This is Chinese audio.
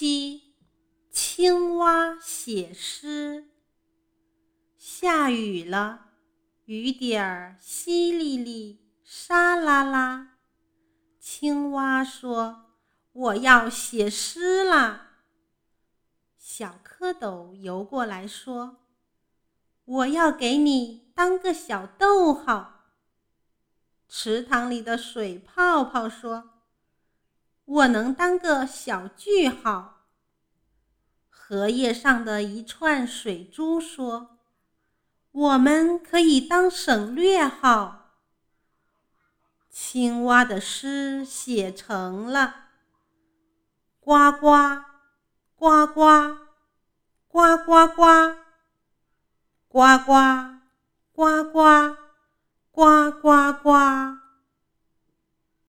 七，青蛙写诗。下雨了，雨点儿淅沥沥，沙啦啦。青蛙说：“我要写诗啦。”小蝌蚪游过来说：“我要给你当个小逗号。”池塘里的水泡泡说。我能当个小句号。荷叶上的一串水珠说：“我们可以当省略号。”青蛙的诗写成了。呱呱，呱呱，呱呱呱，呱呱，呱呱，呱呱呱。